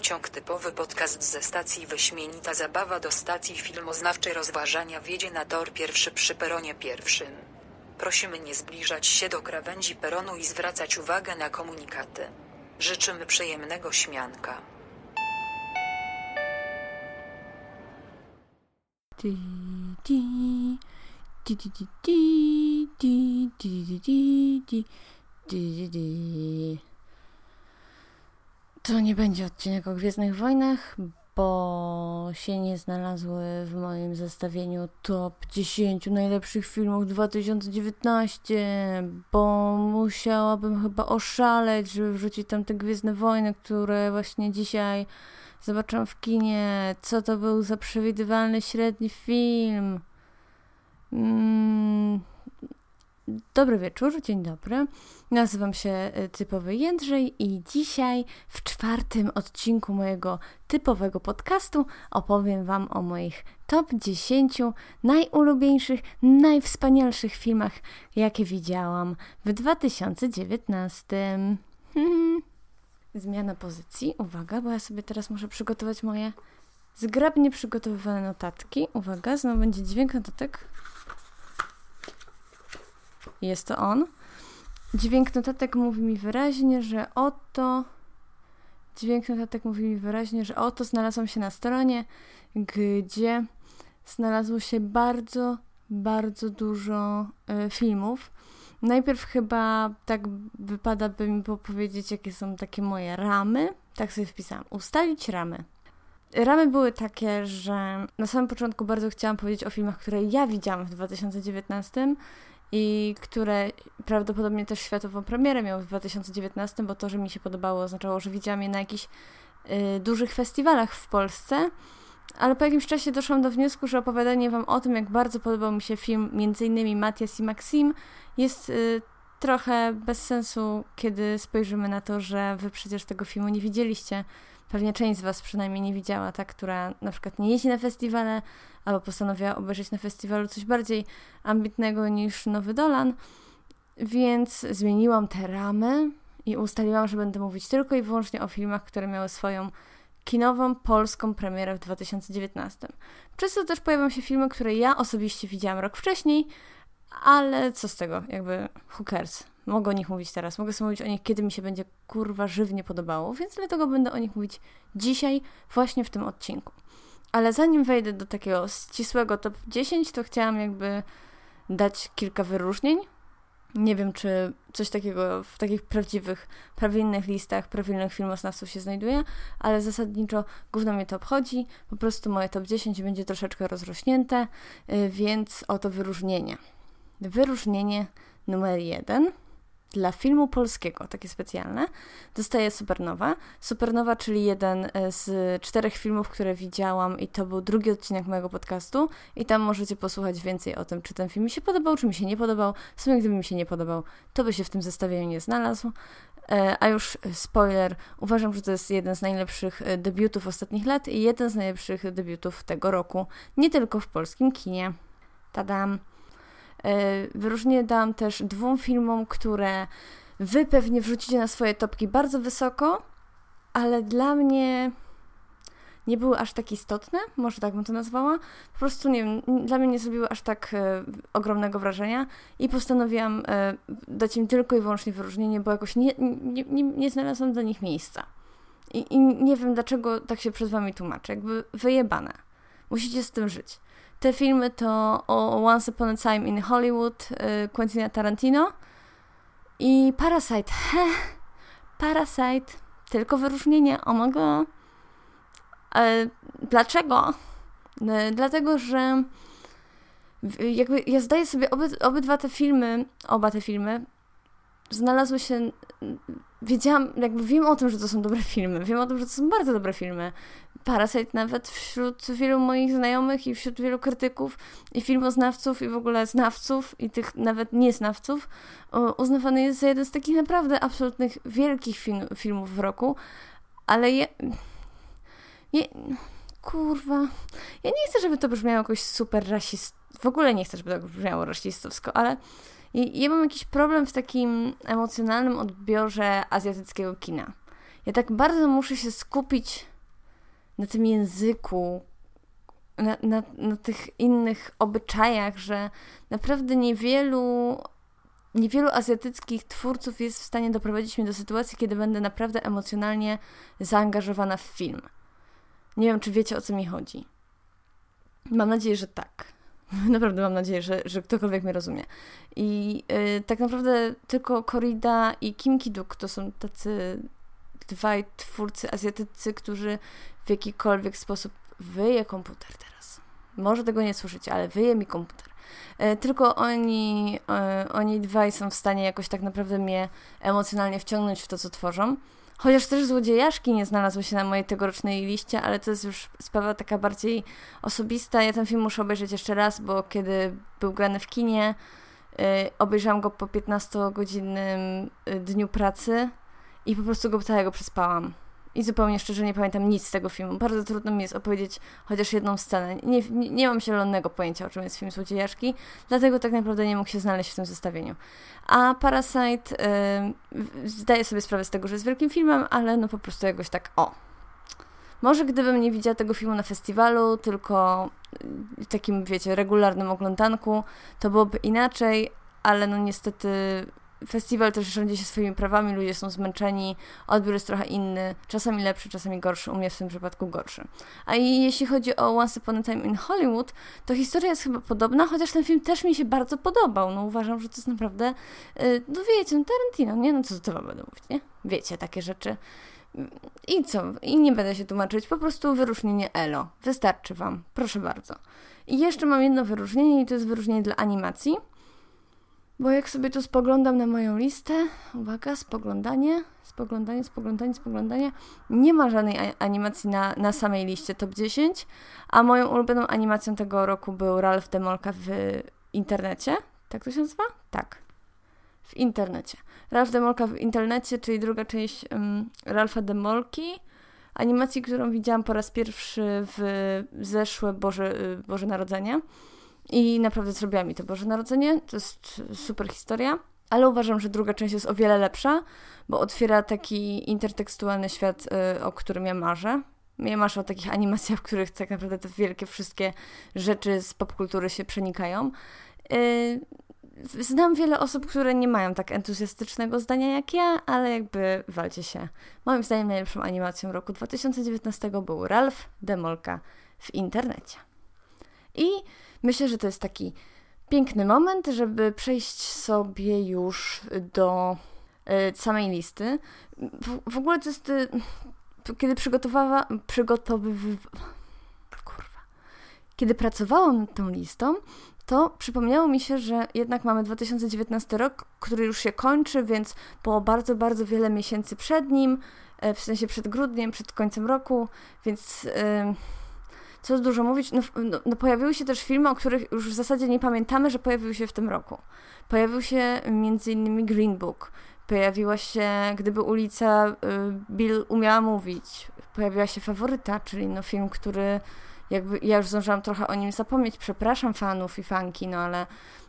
Pociąg typowy podcast ze stacji Wyśmienita Zabawa do stacji filmoznawczej rozważania wiedzie na tor pierwszy przy peronie pierwszym. Prosimy nie zbliżać się do krawędzi peronu i zwracać uwagę na komunikaty. Życzymy przyjemnego śmianka. To nie będzie odcinek o Gwiezdnych Wojnach, bo się nie znalazły w moim zestawieniu top 10 najlepszych filmów 2019, bo musiałabym chyba oszaleć, żeby wrzucić tam te Gwiezdne Wojny, które właśnie dzisiaj zobaczyłam w kinie. Co to był za przewidywalny średni film? Mm, Dobry wieczór, dzień dobry. Nazywam się y, Typowy Jędrzej i dzisiaj w czwartym odcinku mojego typowego podcastu opowiem Wam o moich top 10 najulubieńszych, najwspanialszych filmach, jakie widziałam w 2019. Zmiana pozycji, uwaga, bo ja sobie teraz muszę przygotować moje zgrabnie przygotowywane notatki. Uwaga, znowu będzie dźwięk notatek. Jest to on. Dźwięk notatek mówi mi wyraźnie, że oto. Dźwięk notatek mówi mi wyraźnie, że oto znalazłam się na stronie, gdzie znalazło się bardzo, bardzo dużo y, filmów. Najpierw chyba tak wypada by mi powiedzieć, jakie są takie moje ramy. Tak sobie wpisałam. Ustalić ramy. Ramy były takie, że na samym początku bardzo chciałam powiedzieć o filmach, które ja widziałam w 2019 i które prawdopodobnie też światową premierę miały w 2019, bo to, że mi się podobało, oznaczało, że widziałam je na jakichś y, dużych festiwalach w Polsce. Ale po jakimś czasie doszłam do wniosku, że opowiadanie Wam o tym, jak bardzo podobał mi się film m.in. Matias i Maxim, jest y, trochę bez sensu, kiedy spojrzymy na to, że Wy przecież tego filmu nie widzieliście. Pewnie część z Was przynajmniej nie widziała, ta, która na przykład nie jeździ na festiwale, albo postanowiła obejrzeć na festiwalu coś bardziej ambitnego niż Nowy Dolan. Więc zmieniłam te ramy i ustaliłam, że będę mówić tylko i wyłącznie o filmach, które miały swoją kinową, polską premierę w 2019. Przez to też pojawią się filmy, które ja osobiście widziałam rok wcześniej, ale co z tego, jakby cares. Mogę o nich mówić teraz, mogę sobie mówić o nich, kiedy mi się będzie kurwa żywnie podobało, więc dlatego będę o nich mówić dzisiaj, właśnie w tym odcinku. Ale zanim wejdę do takiego ścisłego top 10, to chciałam jakby dać kilka wyróżnień. Nie wiem, czy coś takiego w takich prawdziwych, prawilnych listach, prawilnych filmoznawców się znajduje, ale zasadniczo gówno mnie to obchodzi. Po prostu moje top 10 będzie troszeczkę rozrośnięte, y, więc oto wyróżnienie. Wyróżnienie numer jeden dla filmu polskiego, takie specjalne, dostaje Supernowa. Supernowa, czyli jeden e, z czterech filmów, które widziałam i to był drugi odcinek mojego podcastu i tam możecie posłuchać więcej o tym, czy ten film mi się podobał, czy mi się nie podobał. W sumie gdyby mi się nie podobał, to by się w tym zestawieniu nie znalazł. E, a już spoiler, uważam, że to jest jeden z najlepszych e, debiutów ostatnich lat i jeden z najlepszych debiutów tego roku, nie tylko w polskim kinie. Tadam! E, wyróżnienie dałam też dwóm filmom, które wy pewnie wrzucicie na swoje topki bardzo wysoko, ale dla mnie nie były aż tak istotne, może tak bym to nazwała. Po prostu nie wiem, dla mnie nie zrobiły aż tak e, ogromnego wrażenia i postanowiłam e, dać im tylko i wyłącznie wyróżnienie, bo jakoś nie, nie, nie, nie znalazłam dla nich miejsca. I, I nie wiem, dlaczego tak się przed wami tłumaczę. Jakby wyjebane. Musicie z tym żyć. Te filmy to Once Upon a Time in Hollywood y, Quentina Tarantino i Parasite. Parasite. Tylko wyróżnienie. O mogę. E, dlaczego? E, dlatego, że jakby ja zdaję sobie oby, obydwa te filmy, oba te filmy znalazły się wiedziałam, jakby wiem o tym, że to są dobre filmy, wiem o tym, że to są bardzo dobre filmy. Parasite nawet wśród wielu moich znajomych i wśród wielu krytyków i filmoznawców i w ogóle znawców i tych nawet nieznawców uznawany jest za jeden z takich naprawdę absolutnych wielkich film, filmów w roku, ale je... je kurwa, ja nie chcę, żeby to brzmiało jakoś super rasist, w ogóle nie chcę, żeby to brzmiało rasistowsko, ale ja mam jakiś problem w takim emocjonalnym odbiorze azjatyckiego kina. Ja tak bardzo muszę się skupić na tym języku, na, na, na tych innych obyczajach, że naprawdę niewielu niewielu azjatyckich twórców jest w stanie doprowadzić mnie do sytuacji, kiedy będę naprawdę emocjonalnie zaangażowana w film. Nie wiem, czy wiecie o co mi chodzi. Mam nadzieję, że tak. Naprawdę mam nadzieję, że, że ktokolwiek mnie rozumie. I yy, tak naprawdę tylko Korida i Kim Ki-duk to są tacy dwaj twórcy azjatycy, którzy w jakikolwiek sposób wyje komputer teraz. Może tego nie słyszycie, ale wyje mi komputer. E, tylko oni, e, oni dwaj są w stanie jakoś tak naprawdę mnie emocjonalnie wciągnąć w to, co tworzą. Chociaż też złodziejaszki nie znalazły się na mojej tegorocznej liście, ale to jest już sprawa taka bardziej osobista. Ja ten film muszę obejrzeć jeszcze raz, bo kiedy był grany w kinie, yy, obejrzałam go po 15-godzinnym dniu pracy i po prostu go całego przespałam. I zupełnie szczerze nie pamiętam nic z tego filmu. Bardzo trudno mi jest opowiedzieć chociaż jedną scenę. Nie, nie, nie mam zielonego pojęcia, o czym jest film Złodziejaszki, dlatego tak naprawdę nie mógł się znaleźć w tym zestawieniu. A Parasite yy, zdaję sobie sprawę z tego, że jest wielkim filmem, ale no po prostu jakoś tak o. Może gdybym nie widziała tego filmu na festiwalu, tylko w takim, wiecie, regularnym oglądanku, to byłoby inaczej, ale no niestety festiwal też rządzi się swoimi prawami, ludzie są zmęczeni, odbiór jest trochę inny, czasami lepszy, czasami gorszy, u mnie w tym przypadku gorszy. A i jeśli chodzi o Once Upon a Time in Hollywood, to historia jest chyba podobna, chociaż ten film też mi się bardzo podobał. No uważam, że to jest naprawdę, yy, no wiecie, no Tarantino, nie? No co to wam będę mówić, nie? Wiecie, takie rzeczy. I co? I nie będę się tłumaczyć, po prostu wyróżnienie Elo. Wystarczy wam, proszę bardzo. I jeszcze mam jedno wyróżnienie i to jest wyróżnienie dla animacji. Bo jak sobie tu spoglądam na moją listę, uwaga, spoglądanie, spoglądanie, spoglądanie, spoglądanie, nie ma żadnej animacji na, na samej liście top 10, a moją ulubioną animacją tego roku był Ralph Demolka w internecie. Tak to się nazywa? Tak. W internecie. Ralph Demolka w internecie, czyli druga część um, Ralpha Demolki, animacji, którą widziałam po raz pierwszy w zeszłe Boże, Boże Narodzenie. I naprawdę zrobiła mi to Boże Narodzenie. To jest super historia. Ale uważam, że druga część jest o wiele lepsza, bo otwiera taki intertekstualny świat, y, o którym ja marzę. Ja marzę o takich animacjach, w których tak naprawdę te wielkie wszystkie rzeczy z popkultury się przenikają. Y, znam wiele osób, które nie mają tak entuzjastycznego zdania jak ja, ale jakby walcie się. Moim zdaniem najlepszą animacją roku 2019 był Ralph Demolka w internecie. I Myślę, że to jest taki piękny moment, żeby przejść sobie już do y, samej listy. W, w, ogóle to jest. Y, kiedy przygotowała. Przygotowyw... Kurwa. Kiedy pracowałam nad tą listą, to przypomniało mi się, że jednak mamy 2019 rok, który już się kończy, więc było bardzo, bardzo wiele miesięcy przed nim, w sensie przed grudniem, przed końcem roku, więc. Yy co dużo mówić, no, no, no, pojawiły się też filmy, o których już w zasadzie nie pamiętamy, że pojawiły się w tym roku. Pojawił się m.in. Green Book, pojawiła się Gdyby ulica y, Bill umiała mówić, pojawiła się Faworyta, czyli no film, który jakby ja już zdążyłam trochę o nim zapomnieć, przepraszam fanów i fanki, no ale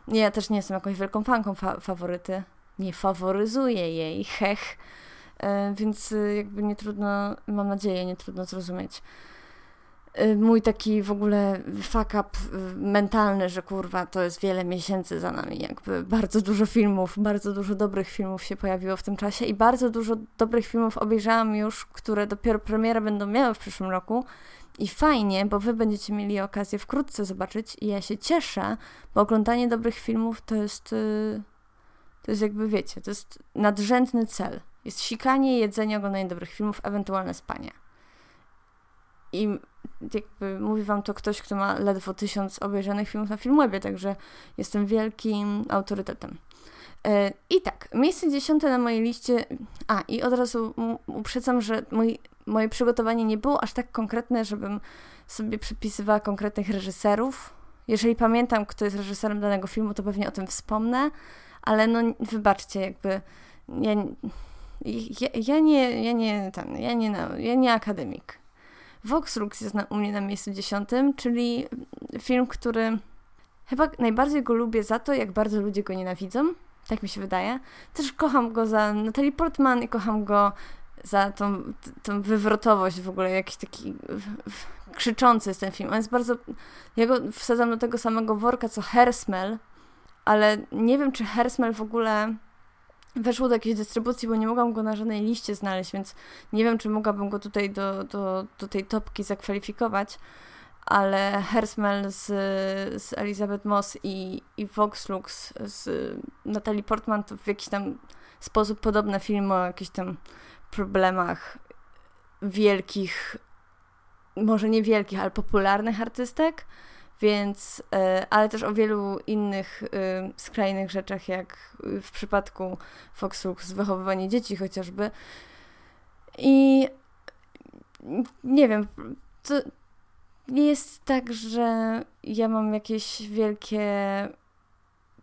ja też nie jestem jakąś wielką fanką fa faworyty, nie faworyzuję jej, hech, y, więc y, jakby nie trudno, mam nadzieję, nie trudno zrozumieć mój taki w ogóle fuck up y, mentalny, że kurwa, to jest wiele miesięcy za nami, jakby bardzo dużo filmów, bardzo dużo dobrych filmów się pojawiło w tym czasie i bardzo dużo dobrych filmów obejrzałam już, które dopiero premierę będą miały w przyszłym roku i fajnie, bo wy będziecie mieli okazję wkrótce zobaczyć i ja się cieszę, bo oglądanie dobrych filmów to jest y, to jest jakby, wiecie, to jest nadrzędny cel. Jest sikanie, jedzenie, oglądanie dobrych filmów, ewentualne spanie. I jakby mówi wam to ktoś, kto ma ledwo tysiąc obejrzanych filmów na Filmwebie, także jestem wielkim autorytetem. E, I tak, miejsce dziesiąte na mojej liście. A, i od razu uprzedzam, że mój, moje przygotowanie nie było aż tak konkretne, żebym sobie przypisywała konkretnych reżyserów. Jeżeli pamiętam, kto jest reżyserem danego filmu, to pewnie o tym wspomnę, ale no wybaczcie, jakby ja, ja, ja nie, ja nie ten, ja nie, ja nie akademik. Vox jest na, u mnie na miejscu dziesiątym, czyli film, który chyba najbardziej go lubię za to, jak bardzo ludzie go nienawidzą. Tak mi się wydaje. Też kocham go za Natalie Portman i kocham go za tą, tą wywrotowość w ogóle, jakiś taki krzyczący jest ten film. On jest bardzo... Ja go wsadzam do tego samego worka, co Hersmel, ale nie wiem, czy Hersmel w ogóle weszło do jakiejś dystrybucji, bo nie mogłam go na żadnej liście znaleźć, więc nie wiem, czy mogłabym go tutaj do, do, do tej topki zakwalifikować, ale Hersmel z, z Elizabeth Moss i, i Lux z Natalie Portman to w jakiś tam sposób podobny film o jakichś tam problemach wielkich, może nie wielkich, ale popularnych artystek, więc, e, ale też o wielu innych e, skrajnych rzeczach, jak w przypadku Foxux, wychowywanie dzieci chociażby. I nie wiem, to nie jest tak, że ja mam jakieś wielkie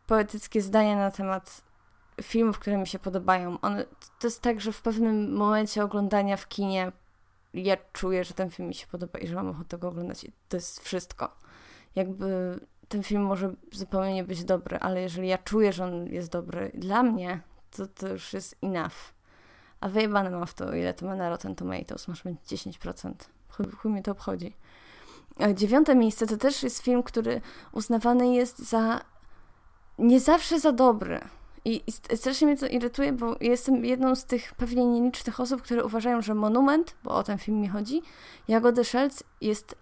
poetyckie zdania na temat filmów, które mi się podobają. One, to jest tak, że w pewnym momencie oglądania w kinie ja czuję, że ten film mi się podoba i że mam ochotę go oglądać. I to jest wszystko. Jakby ten film może zupełnie nie być dobry, ale jeżeli ja czuję, że on jest dobry dla mnie, to to już jest enough. A wyjebane mam w to, ile to ma na Rotten Tomatoes. Masz mieć 10%. Chuj, chuj mnie to obchodzi. Dziewiąte miejsce to też jest film, który uznawany jest za nie zawsze za dobry. I, I strasznie mnie to irytuje, bo jestem jedną z tych pewnie nielicznych osób, które uważają, że Monument, bo o ten film mi chodzi, Jagody Szelc jest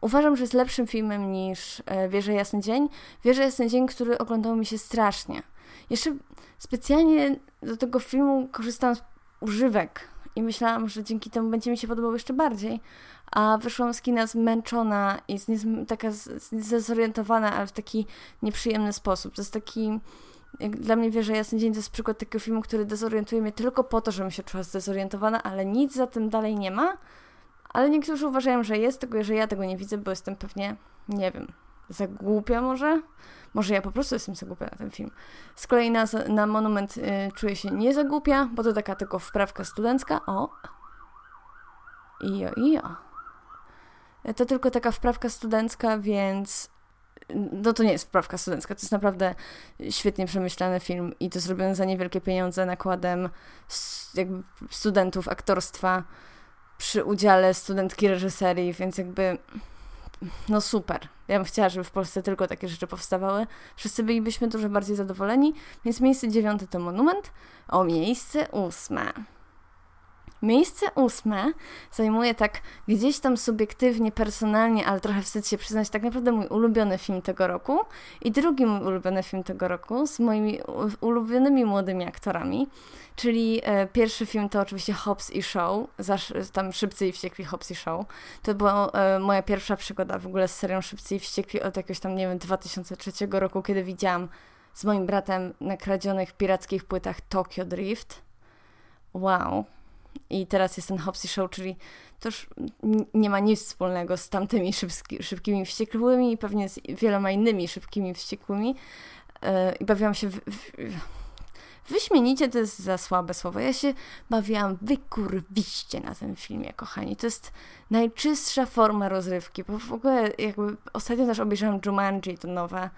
Uważam, że jest lepszym filmem niż e, Wieża Jasny Dzień. Wieża Jasny Dzień, który oglądał mi się strasznie. Jeszcze specjalnie do tego filmu korzystałam z używek i myślałam, że dzięki temu będzie mi się podobał jeszcze bardziej. A wyszłam z kina zmęczona i taka zdezorientowana, ale w taki nieprzyjemny sposób. To jest taki dla mnie Wieża Jasny Dzień to jest przykład takiego filmu, który dezorientuje mnie tylko po to, żebym się czuła zdezorientowana, ale nic za tym dalej nie ma. Ale niektórzy uważają, że jest, tylko że ja tego nie widzę, bo jestem pewnie, nie wiem, za głupia może? Może ja po prostu jestem za głupia na ten film. Z kolei na, na Monument y, czuję się nie za głupia, bo to taka tylko wprawka studencka. O! Ijo, ijo. To tylko taka wprawka studencka, więc no to nie jest wprawka studencka, to jest naprawdę świetnie przemyślany film i to zrobione za niewielkie pieniądze nakładem jakby studentów aktorstwa przy udziale studentki reżyserii, więc jakby no super. Ja bym chciała, żeby w Polsce tylko takie rzeczy powstawały. Wszyscy bylibyśmy dużo bardziej zadowoleni, więc miejsce dziewiąte to monument, o miejsce ósme. Miejsce ósme zajmuje tak gdzieś tam subiektywnie, personalnie, ale trochę wstyd się przyznać, tak naprawdę mój ulubiony film tego roku i drugi mój ulubiony film tego roku z moimi ulubionymi młodymi aktorami, czyli e, pierwszy film to oczywiście Hobbs i Show, zaś, tam Szybcy i Wściekli Hobbs i Show. To była e, moja pierwsza przygoda w ogóle z serią Szybcy i Wściekli od jakiegoś tam, nie wiem, 2003 roku, kiedy widziałam z moim bratem na kradzionych pirackich płytach Tokyo Drift. Wow, i teraz jest ten Hopsy Show, czyli to już nie ma nic wspólnego z tamtymi szybki, szybkimi wściekłymi i pewnie z wieloma innymi szybkimi wściekłymi. Yy, I bawiłam się w, w, Wyśmienicie to jest za słabe słowo. Ja się bawiłam wykurwiście na tym filmie, kochani. To jest najczystsza forma rozrywki, bo w ogóle jakby ostatnio też obejrzałam Jumanji, to nowe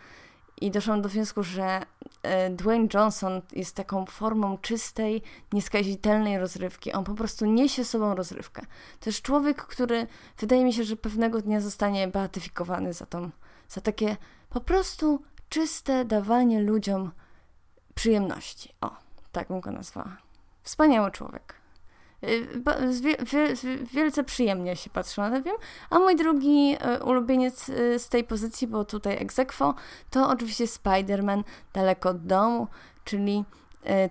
i doszłam do wniosku, że e, Dwayne Johnson jest taką formą czystej, nieskazitelnej rozrywki. On po prostu niesie sobą rozrywkę. To jest człowiek, który wydaje mi się, że pewnego dnia zostanie beatyfikowany za, tą, za takie po prostu czyste dawanie ludziom przyjemności. O, tak bym go nazwała. Wspaniały człowiek. Y, wielce przyjemnie się patrzyła na film. A mój drugi y, ulubieniec y, z tej pozycji, bo tutaj egzekwo, to oczywiście Spider-Man Daleko od domu, czyli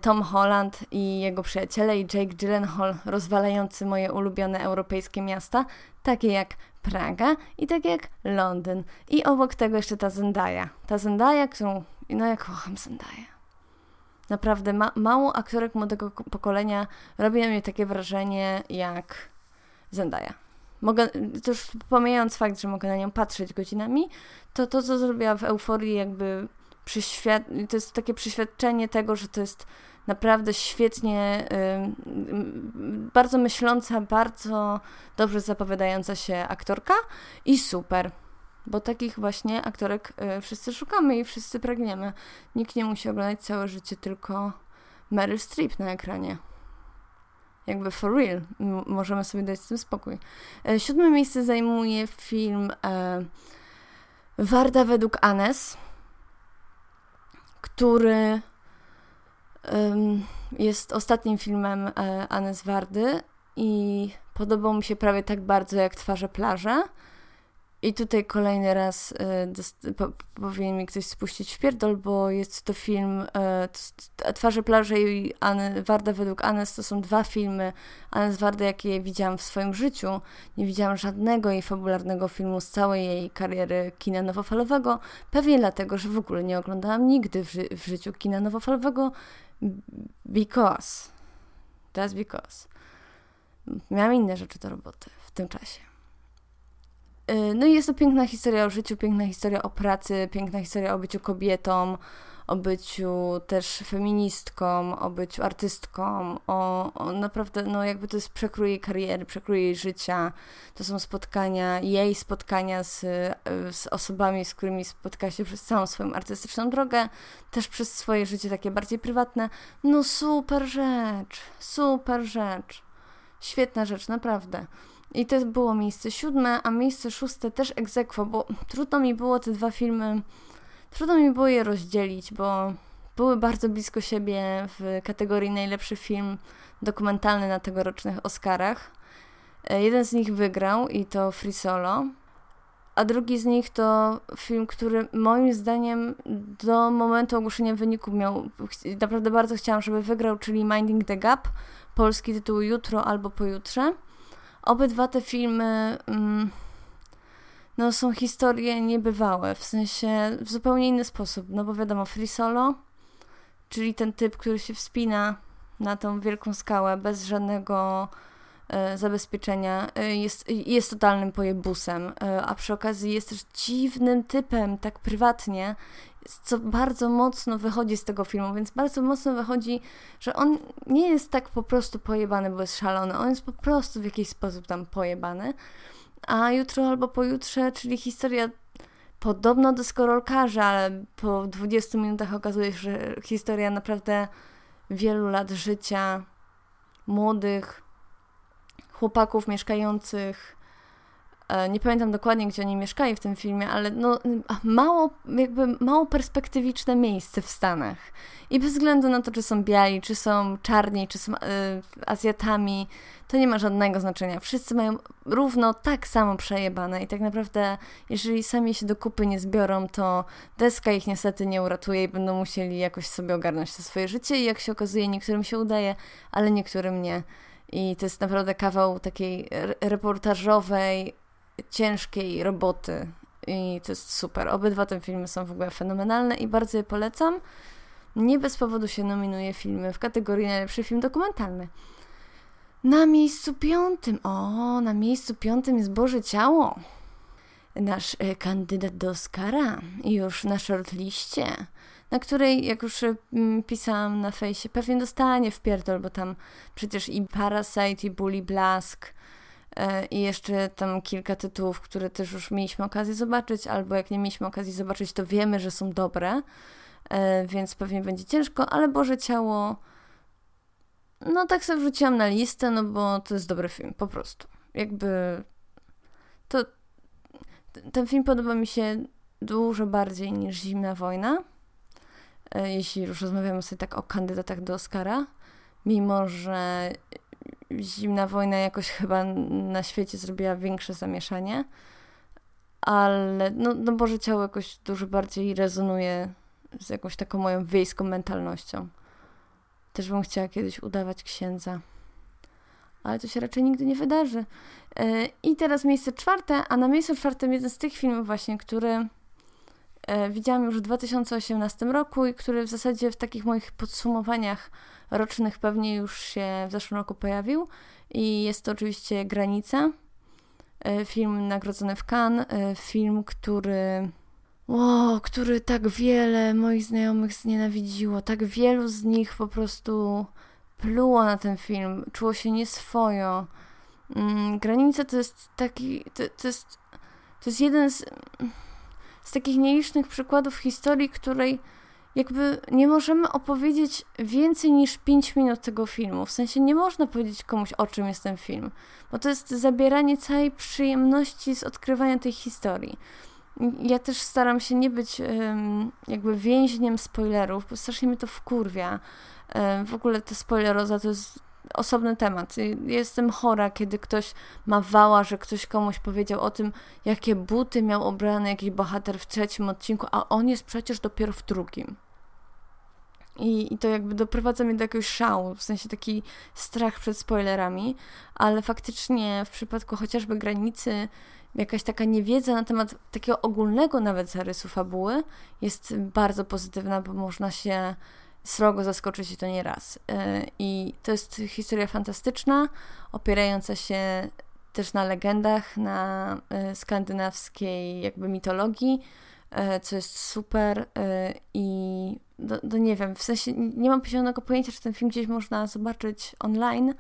Tom Holland i jego przyjaciele i Jake Gyllenhaal rozwalający moje ulubione europejskie miasta, takie jak Praga i takie jak Londyn. I obok tego jeszcze ta Zendaya. Ta Zendaya, którą... No ja kocham Zendaya. Naprawdę ma, mało aktorek młodego pokolenia robi na mnie takie wrażenie jak Zendaya. Mogę, to już pomijając fakt, że mogę na nią patrzeć godzinami, to to, co zrobiła w Euforii, jakby to jest takie przyświadczenie tego, że to jest naprawdę świetnie, yy, bardzo myśląca, bardzo dobrze zapowiadająca się aktorka i super bo takich właśnie aktorek y, wszyscy szukamy i wszyscy pragniemy. Nikt nie musi oglądać całe życie tylko Meryl Streep na ekranie. Jakby for real. Możemy sobie dać z tym spokój. E, siódme miejsce zajmuje film e, Warda według Anes, który jest ostatnim filmem e, Anes Wardy i podobał mi się prawie tak bardzo jak Twarze plaże. I tutaj kolejny raz y, po, powinien mi ktoś spuścić w pierdol, bo jest to film y, Twarze plaże i Anny, Warda według Anes to są dwa filmy Anes Warda, jakie widziałam w swoim życiu. Nie widziałam żadnego jej fabularnego filmu z całej jej kariery kina nowofalowego. Pewnie dlatego, że w ogóle nie oglądałam nigdy w, ży w życiu kina nowofalowego because. That's because. Miałam inne rzeczy do roboty w tym czasie. Y, no i jest to piękna historia o życiu, piękna historia o pracy, piękna historia o byciu kobietą, o byciu też feministką, o byciu artystką, o, o, naprawdę, no jakby to jest przekrój jej kariery, przekrój jej życia. To są spotkania, jej spotkania z, y, z osobami, z którymi spotka się przez całą swoją artystyczną drogę, też przez swoje życie takie bardziej prywatne. No super rzecz, super rzecz. Świetna rzecz, naprawdę. I to było miejsce siódme, a miejsce szóste też egzekwo, bo trudno mi było te dwa filmy, trudno mi było je rozdzielić, bo były bardzo blisko siebie w kategorii najlepszy film dokumentalny na tegorocznych Oscarach. E, jeden z nich wygrał i to Free Solo, a drugi z nich to film, który moim zdaniem do momentu ogłoszenia wyniku miał, naprawdę bardzo chciałam, żeby wygrał, czyli Minding the Gap, polski tytuł Jutro albo Pojutrze. Obydwa te filmy mm, no, są historie niebywałe, w sensie w zupełnie inny sposób. No bo wiadomo, Free Solo, czyli ten typ, który się wspina na tą wielką skałę bez żadnego e, zabezpieczenia, e, jest, jest totalnym pojebusem, e, a przy okazji jest też dziwnym typem, tak prywatnie, co bardzo mocno wychodzi z tego filmu, więc bardzo mocno wychodzi, że on nie jest tak po prostu pojebany, bo jest szalony, on jest po prostu w jakiś sposób tam pojebany. A jutro albo pojutrze, czyli historia podobno deskorolkarza, ale po 20 minutach okazuje się, że historia naprawdę wielu lat życia młodych chłopaków mieszkających nie pamiętam dokładnie, gdzie oni mieszkali w tym filmie, ale no, mało, jakby mało perspektywiczne miejsce w Stanach. I bez względu na to, czy są biali, czy są czarni, czy są y, Azjatami, to nie ma żadnego znaczenia. Wszyscy mają równo tak samo przejebane i tak naprawdę, jeżeli sami się do kupy nie zbiorą, to deska ich niestety nie uratuje i będą musieli jakoś sobie ogarnąć to swoje życie i jak się okazuje, niektórym się udaje, ale niektórym nie. I to jest naprawdę kawał takiej reportażowej, ciężkiej roboty i to jest super. Obydwa te filmy są w ogóle fenomenalne i bardzo je polecam. Nie bez powodu się nominuje filmy w kategorii najlepszy film dokumentalny. Na miejscu piątym, o, na miejscu piątym jest Boże Ciało. Nasz e, kandydat do Oscara już na shortliście, na której, jak już e, pisałam na fejsie, pewnie dostanie w pierdol, bo tam przecież i Parasite, i Bully Blask, i jeszcze tam kilka tytułów, które też już mieliśmy okazję zobaczyć, albo jak nie mieliśmy okazji zobaczyć, to wiemy, że są dobre, e, więc pewnie będzie ciężko, ale Boże Ciało, no tak sobie wrzuciłam na listę, no bo to jest dobry film, po prostu. Jakby to ten film podoba mi się dużo bardziej niż Zimna Wojna, e, jeśli już rozmawiamy sobie tak o kandydatach do Oscara, mimo że zimna wojna jakoś chyba na świecie zrobiła większe zamieszanie, ale no, no Boże Ciało jakoś dużo bardziej rezonuje z jakąś taką moją wiejską mentalnością. Też bym chciała kiedyś udawać księdza. Ale to się raczej nigdy nie wydarzy. E, I teraz miejsce czwarte, a na miejscu czwartym jeden z tych filmów właśnie, który e, widziałam już w 2018 roku i który w zasadzie w takich moich podsumowaniach rocznych pewnie już się w zeszłym roku pojawił i jest to oczywiście Granica, e, film nagrodzony w Cannes, e, film, który wow, który tak wiele moich znajomych znienawidziło, tak wielu z nich po prostu pluło na ten film, czuło się nieswojo. Mm, Granica to jest taki, to, to jest, to jest jeden z, z takich nielicznych przykładów historii, której jakby nie możemy opowiedzieć więcej niż 5 minut tego filmu. W sensie nie można powiedzieć komuś, o czym jest ten film, bo to jest zabieranie całej przyjemności z odkrywania tej historii. Ja też staram się nie być jakby więźniem spoilerów, bo strasznie mnie to wkurwia. W ogóle ta spoileroza to jest osobny temat. Jestem chora, kiedy ktoś ma wała, że ktoś komuś powiedział o tym, jakie buty miał obrane jakiś bohater w trzecim odcinku, a on jest przecież dopiero w drugim. I, I to jakby doprowadza mnie do jakiegoś szału, w sensie taki strach przed spoilerami, ale faktycznie w przypadku chociażby granicy, jakaś taka niewiedza na temat takiego ogólnego nawet zarysu fabuły jest bardzo pozytywna, bo można się srogo zaskoczyć i to nie raz. E, I to jest historia fantastyczna, opierająca się też na legendach, na e, skandynawskiej jakby mitologii, e, co jest super i do, do, nie wiem, w sensie nie mam zielonego pojęcia, czy ten film gdzieś można zobaczyć online,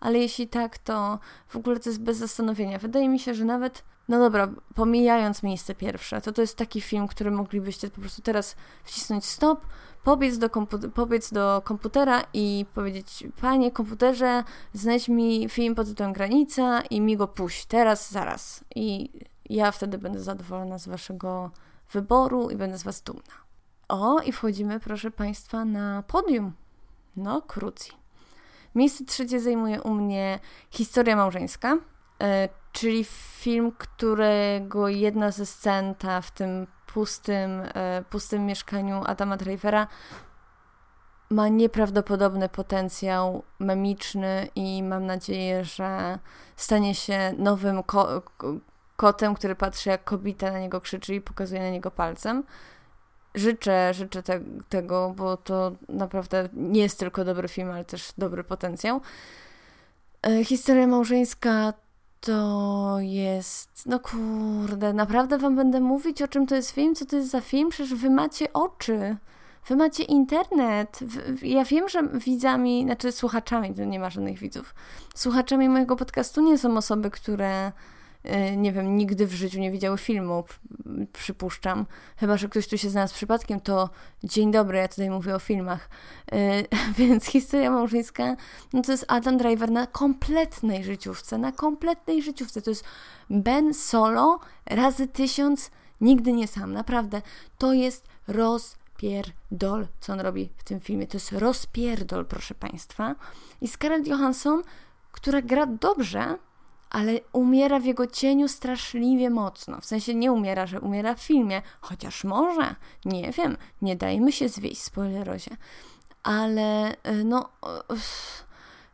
ale jeśli tak, to w ogóle to jest bez zastanowienia. Wydaje mi się, że nawet, no dobra, pomijając miejsce pierwsze, to to jest taki film, który moglibyście po prostu teraz wcisnąć stop, pobiec do, pobiec do komputera i powiedzieć, panie komputerze, znajdź mi film pod tytułem Granica i mi go puść, teraz, zaraz. I ja wtedy będę zadowolona z waszego wyboru i będę z was dumna. O, i wchodzimy, proszę Państwa, na podium. No, krócej. Miejsce trzecie zajmuje u mnie Historia małżeńska, czyli film, którego jedna ze scen ta w tym pustym, e, pustym mieszkaniu Adama Drivera ma nieprawdopodobny potencjał memiczny i mam nadzieję, że stanie się nowym ko kotem, który patrzy jak kobieta na niego krzyczy i pokazuje na niego palcem. Życzę, życzę te tego, bo to naprawdę nie jest tylko dobry film, ale też dobry potencjał. E, historia małżeńska to jest. No kurde, naprawdę wam będę mówić, o czym to jest film, co to jest za film? Przecież wy macie oczy. Wy macie internet. Ja wiem, że widzami, znaczy słuchaczami, to nie ma żadnych widzów. Słuchaczami mojego podcastu nie są osoby, które nie wiem, nigdy w życiu nie widziały filmu, przypuszczam. Chyba, że ktoś tu się znalazł przypadkiem, to dzień dobry, ja tutaj mówię o filmach. Y, więc historia małżeńska, no to jest Adam Driver na kompletnej życiówce, na kompletnej życiówce. To jest Ben Solo razy tysiąc, nigdy nie sam, naprawdę. To jest rozpierdol, co on robi w tym filmie. To jest rozpierdol, proszę Państwa. I Scarlett Johansson, która gra dobrze, ale umiera w jego cieniu straszliwie mocno. W sensie nie umiera, że umiera w filmie, chociaż może, nie wiem, nie dajmy się zwieść spoilerozie. Ale y, no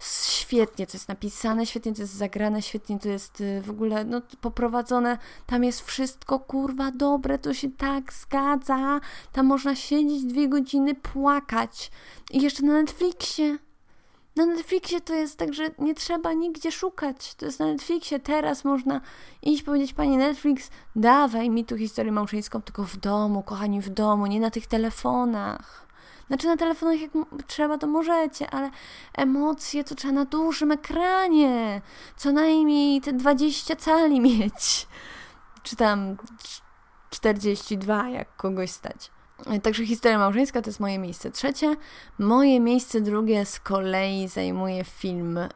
świetnie to jest napisane, świetnie to jest zagrane, świetnie to jest y, w ogóle no, poprowadzone. Tam jest wszystko kurwa dobre, to się tak zgadza. Tam można siedzieć dwie godziny, płakać. I jeszcze na Netflixie. Na Netflixie to jest tak, że nie trzeba nigdzie szukać. To jest na Netflixie. Teraz można iść powiedzieć, pani Netflix, dawaj mi tu historię małżeńską, tylko w domu, kochani, w domu, nie na tych telefonach. Znaczy na telefonach jak trzeba, to możecie, ale emocje to trzeba na dużym ekranie. Co najmniej te 20 cali mieć. Czy tam 42, jak kogoś stać. Także historia małżeńska to jest moje miejsce trzecie. Moje miejsce drugie z kolei zajmuje film. Y,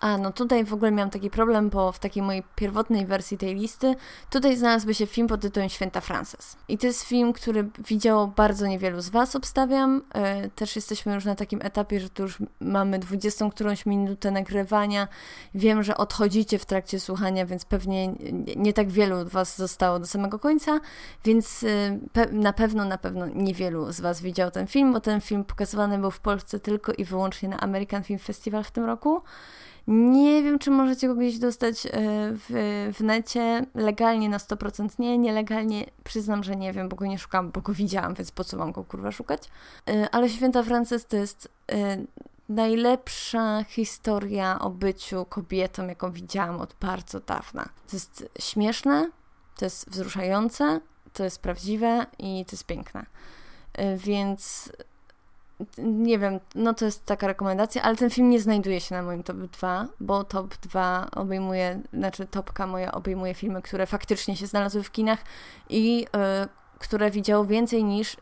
a, no tutaj w ogóle miałam taki problem, bo w takiej mojej pierwotnej wersji tej listy tutaj znalazłby się film pod tytułem Święta Frances. I to jest film, który widziało bardzo niewielu z Was, obstawiam. Y, też jesteśmy już na takim etapie, że tu już mamy dwudziestą którąś minutę nagrywania. Wiem, że odchodzicie w trakcie słuchania, więc pewnie nie tak wielu Was zostało do samego końca, więc y, na pewno, na pewno niewielu z Was widział ten film, bo ten film pokazywany był w Polsce tylko i wyłącznie na American Film Festival w tym roku. Nie wiem, czy możecie go gdzieś dostać e, w, w necie. Legalnie na 100% nie, nielegalnie przyznam, że nie wiem, bo go nie szukam, bo go widziałam, więc po co mam go kurwa szukać. E, ale Święta Frances to jest e, najlepsza historia o byciu kobietą, jaką widziałam od bardzo dawna. To jest śmieszne, to jest wzruszające, to jest prawdziwe i to jest piękne. Y, więc nie wiem, no to jest taka rekomendacja, ale ten film nie znajduje się na moim top 2, bo top 2 obejmuje, znaczy topka moja obejmuje filmy, które faktycznie się znalazły w kinach i y, które widziało więcej niż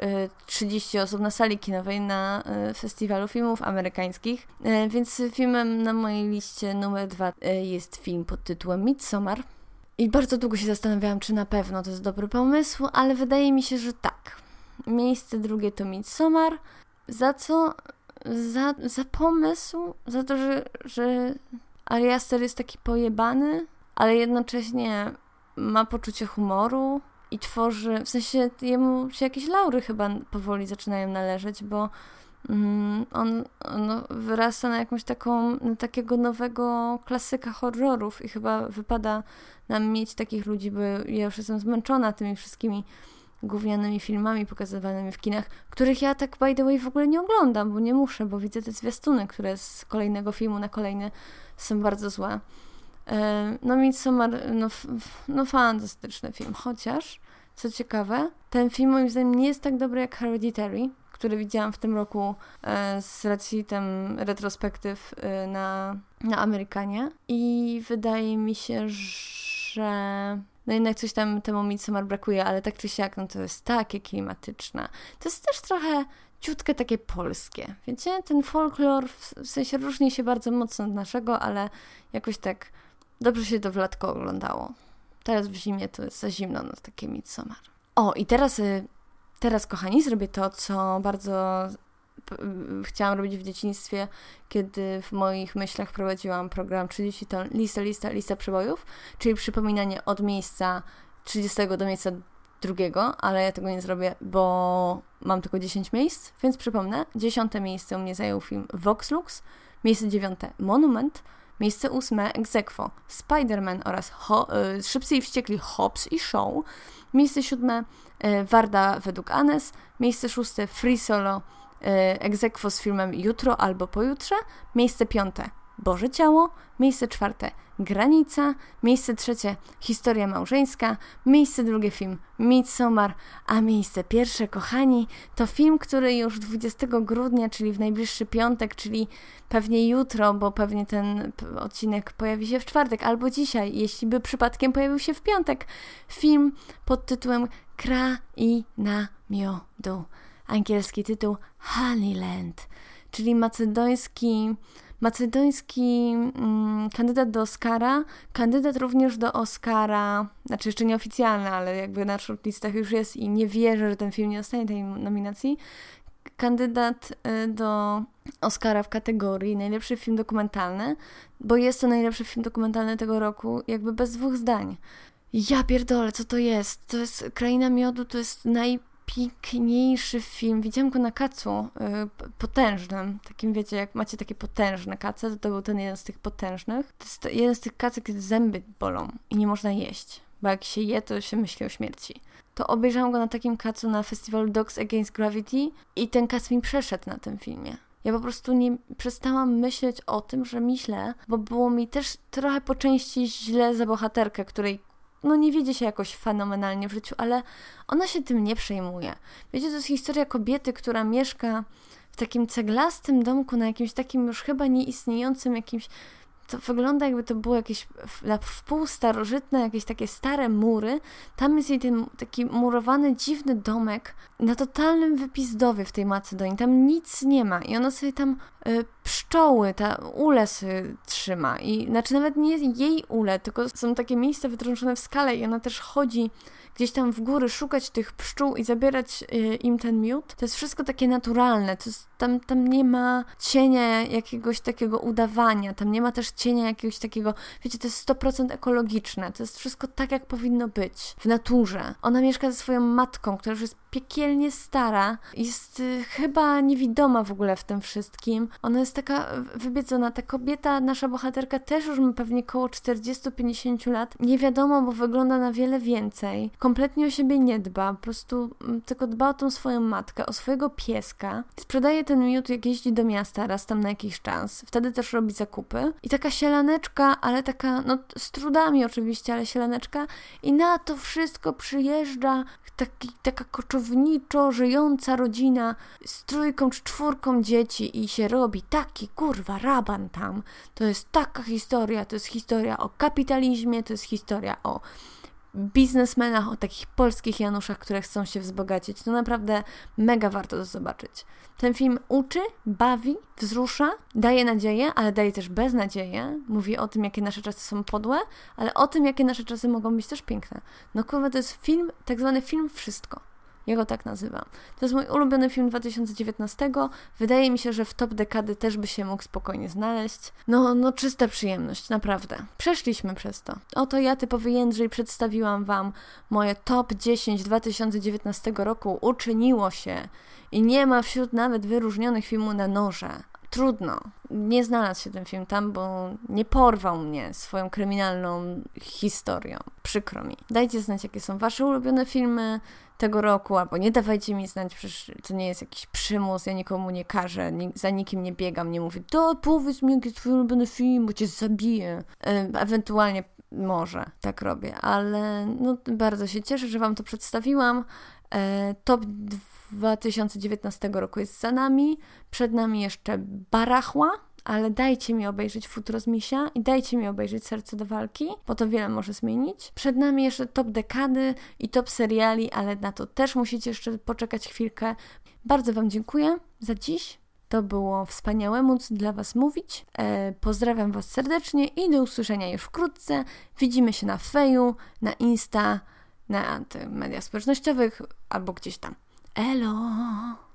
30 osób na sali kinowej na festiwalu filmów amerykańskich. Więc filmem na mojej liście numer dwa jest film pod tytułem Midsommar. I bardzo długo się zastanawiałam, czy na pewno to jest dobry pomysł, ale wydaje mi się, że tak. Miejsce drugie to Midsommar. Za co? Za, za pomysł, za to, że, że Ari Aster jest taki pojebany, ale jednocześnie ma poczucie humoru i tworzy, w sensie jemu się jakieś laury chyba powoli zaczynają należeć, bo on, on wyrasta na jakąś taką, na takiego nowego klasyka horrorów i chyba wypada nam mieć takich ludzi, bo ja już jestem zmęczona tymi wszystkimi gównianymi filmami pokazywanymi w kinach, których ja tak by the way w ogóle nie oglądam, bo nie muszę, bo widzę te zwiastuny, które z kolejnego filmu na kolejny są bardzo złe. E, no Midsommar, no, no fantastyczny film, chociaż, co ciekawe, ten film moim zdaniem nie jest tak dobry jak Hereditary, który widziałam w tym roku e, z racji retrospektyw e, na, na Amerykanie i wydaje mi się, że no jednak coś tam temu Midsommar brakuje, ale tak czy siak, no to jest takie klimatyczne. To jest też trochę ciutkę takie polskie. Wiecie, ten folklor w sensie różni się bardzo mocno od naszego, ale jakoś tak dobrze się to w latko oglądało. Teraz w zimie to jest za zimno na takie Midsommar. O, i teraz, y, teraz kochani, zrobię to, co bardzo chciałam robić w dzieciństwie, kiedy w moich myślach prowadziłam program 30 ton, lista, lista, lista przebojów, czyli przypominanie od miejsca 30 do miejsca drugiego, ale ja tego nie zrobię, bo mam tylko 10 miejsc, więc przypomnę, dziesiąte miejsce u mnie zajął film Vox Lux, miejsce dziewiąte Monument, miejsce ósme Exequo, Spider-Man oraz Ho y, Szybcy i Wściekli Hobbs i Show, miejsce siódme y, Warda według Anes, miejsce szóste Free Solo egzekwo z filmem Jutro albo Pojutrze, miejsce piąte Boże Ciało, miejsce czwarte Granica, miejsce trzecie Historia małżeńska, miejsce drugie film Midsommar, a miejsce pierwsze, kochani, to film, który już 20 grudnia, czyli w najbliższy piątek, czyli pewnie jutro, bo pewnie ten odcinek pojawi się w czwartek albo dzisiaj, jeśli by przypadkiem pojawił się w piątek, film pod tytułem Kraina Miodu. Angielski tytuł Honeyland, czyli macedoński, macedoński mm, kandydat do Oscara, kandydat również do Oscara, znaczy jeszcze nieoficjalny, ale jakby na shortlistach już jest i nie wierzę, że ten film nie dostanie tej nominacji, kandydat y, do Oscara w kategorii najlepszy film dokumentalny, bo jest to najlepszy film dokumentalny tego roku, jakby bez dwóch zdań. Ja pierdolę, co to jest? To jest Kraina Miodu, to jest naj najpiękniejszy film. Widziałam go na kacu y, potężnym. Takim wiecie, jak macie takie potężne kace, to to był ten jeden z tych potężnych. To jest jeden z tych kacek, kiedy zęby bolą i nie można jeść. Bo jak się je, to się myśli o śmierci. To obejrzałam go na takim kacu na festiwalu Dogs Against Gravity i ten kac mi przeszedł na tym filmie. Ja po prostu nie przestałam myśleć o tym, że myślę, bo było mi też trochę po części źle za bohaterkę, której no nie wiedzie się jakoś fenomenalnie w życiu, ale ona się tym nie przejmuje. Wiecie, to jest historia kobiety, która mieszka w takim ceglastym domku na jakimś takim już chyba nieistniejącym jakimś to wygląda jakby to było jakieś wpół starożytne, jakieś takie stare mury. Tam jest jej ten taki murowany, dziwny domek na totalnym wypizdowie w tej Macedonii. Tam nic nie ma i ona sobie tam y, pszczoły, ta ule sobie trzyma. I znaczy nawet nie jej ule, tylko są takie miejsca wytrączone w skale i ona też chodzi gdzieś tam w góry szukać tych pszczół i zabierać y, im ten miód. To jest wszystko takie naturalne. To jest, tam, tam nie ma cienia jakiegoś takiego udawania, tam nie ma też cienia jakiegoś takiego, wiecie, to jest 100% ekologiczne. To jest wszystko tak, jak powinno być w naturze. Ona mieszka ze swoją matką, która już jest piekielnie stara, jest y, chyba niewidoma w ogóle w tym wszystkim. Ona jest taka wybiedzona. Ta kobieta, nasza bohaterka też już ma pewnie koło 40-50 lat. Nie wiadomo, bo wygląda na wiele więcej. Kompletnie o siebie nie dba, po prostu mm, tylko dba o tą swoją matkę, o swojego pieska. Sprzedaje ten miód, jak jeździ do miasta raz tam na jakiś czas. Wtedy też robi zakupy. I taka sielaneczka, ale taka, no z trudami oczywiście, ale sielaneczka. I na to wszystko przyjeżdża taki, taka koczowniczo żyjąca rodzina z trójką czy czwórką dzieci i się robi taki kurwa raban tam. To jest taka historia, to jest historia o kapitalizmie, to jest historia o biznesmenach, o takich polskich Januszach, które chcą się wzbogacić. To naprawdę mega warto to zobaczyć. Ten film uczy, bawi, wzrusza, daje nadzieję, ale daje też beznadzieję. Mówi o tym, jakie nasze czasy są podłe, ale o tym, jakie nasze czasy mogą być też piękne. No kurwa, to jest film, tak zwany film wszystko. Ja go tak nazywam. To jest mój ulubiony film 2019. Wydaje mi się, że w top dekady też by się mógł spokojnie znaleźć. No, no czysta przyjemność, naprawdę. Przeszliśmy przez to. Oto ja, typowy Jędrzej, przedstawiłam Wam moje top 10 2019 roku. Uczyniło się i nie ma wśród nawet wyróżnionych filmów na noże. Trudno. Nie znalazł się ten film tam, bo nie porwał mnie swoją kryminalną historią. Przykro mi. Dajcie znać, jakie są Wasze ulubione filmy tego roku, albo nie dawajcie mi znać, przecież to nie jest jakiś przymus, ja nikomu nie każę, za nikim nie biegam, nie mówię, to powiedz mi, jaki jest twój ulubiony film, bo cię zabiję. Ewentualnie może tak robię, ale no, bardzo się cieszę, że Wam to przedstawiłam. E, top 2019 roku jest za nami, przed nami jeszcze Barachła, ale dajcie mi obejrzeć Futuro z Misia i dajcie mi obejrzeć Serce do walki, bo to wiele może zmienić. Przed nami jeszcze top dekady i top seriali, ale na to też musicie jeszcze poczekać chwilkę. Bardzo Wam dziękuję za dziś. To było wspaniałe móc dla Was mówić. E, pozdrawiam Was serdecznie i do usłyszenia już wkrótce. Widzimy się na Feju, na Insta, na mediach społecznościowych albo gdzieś tam. Elo!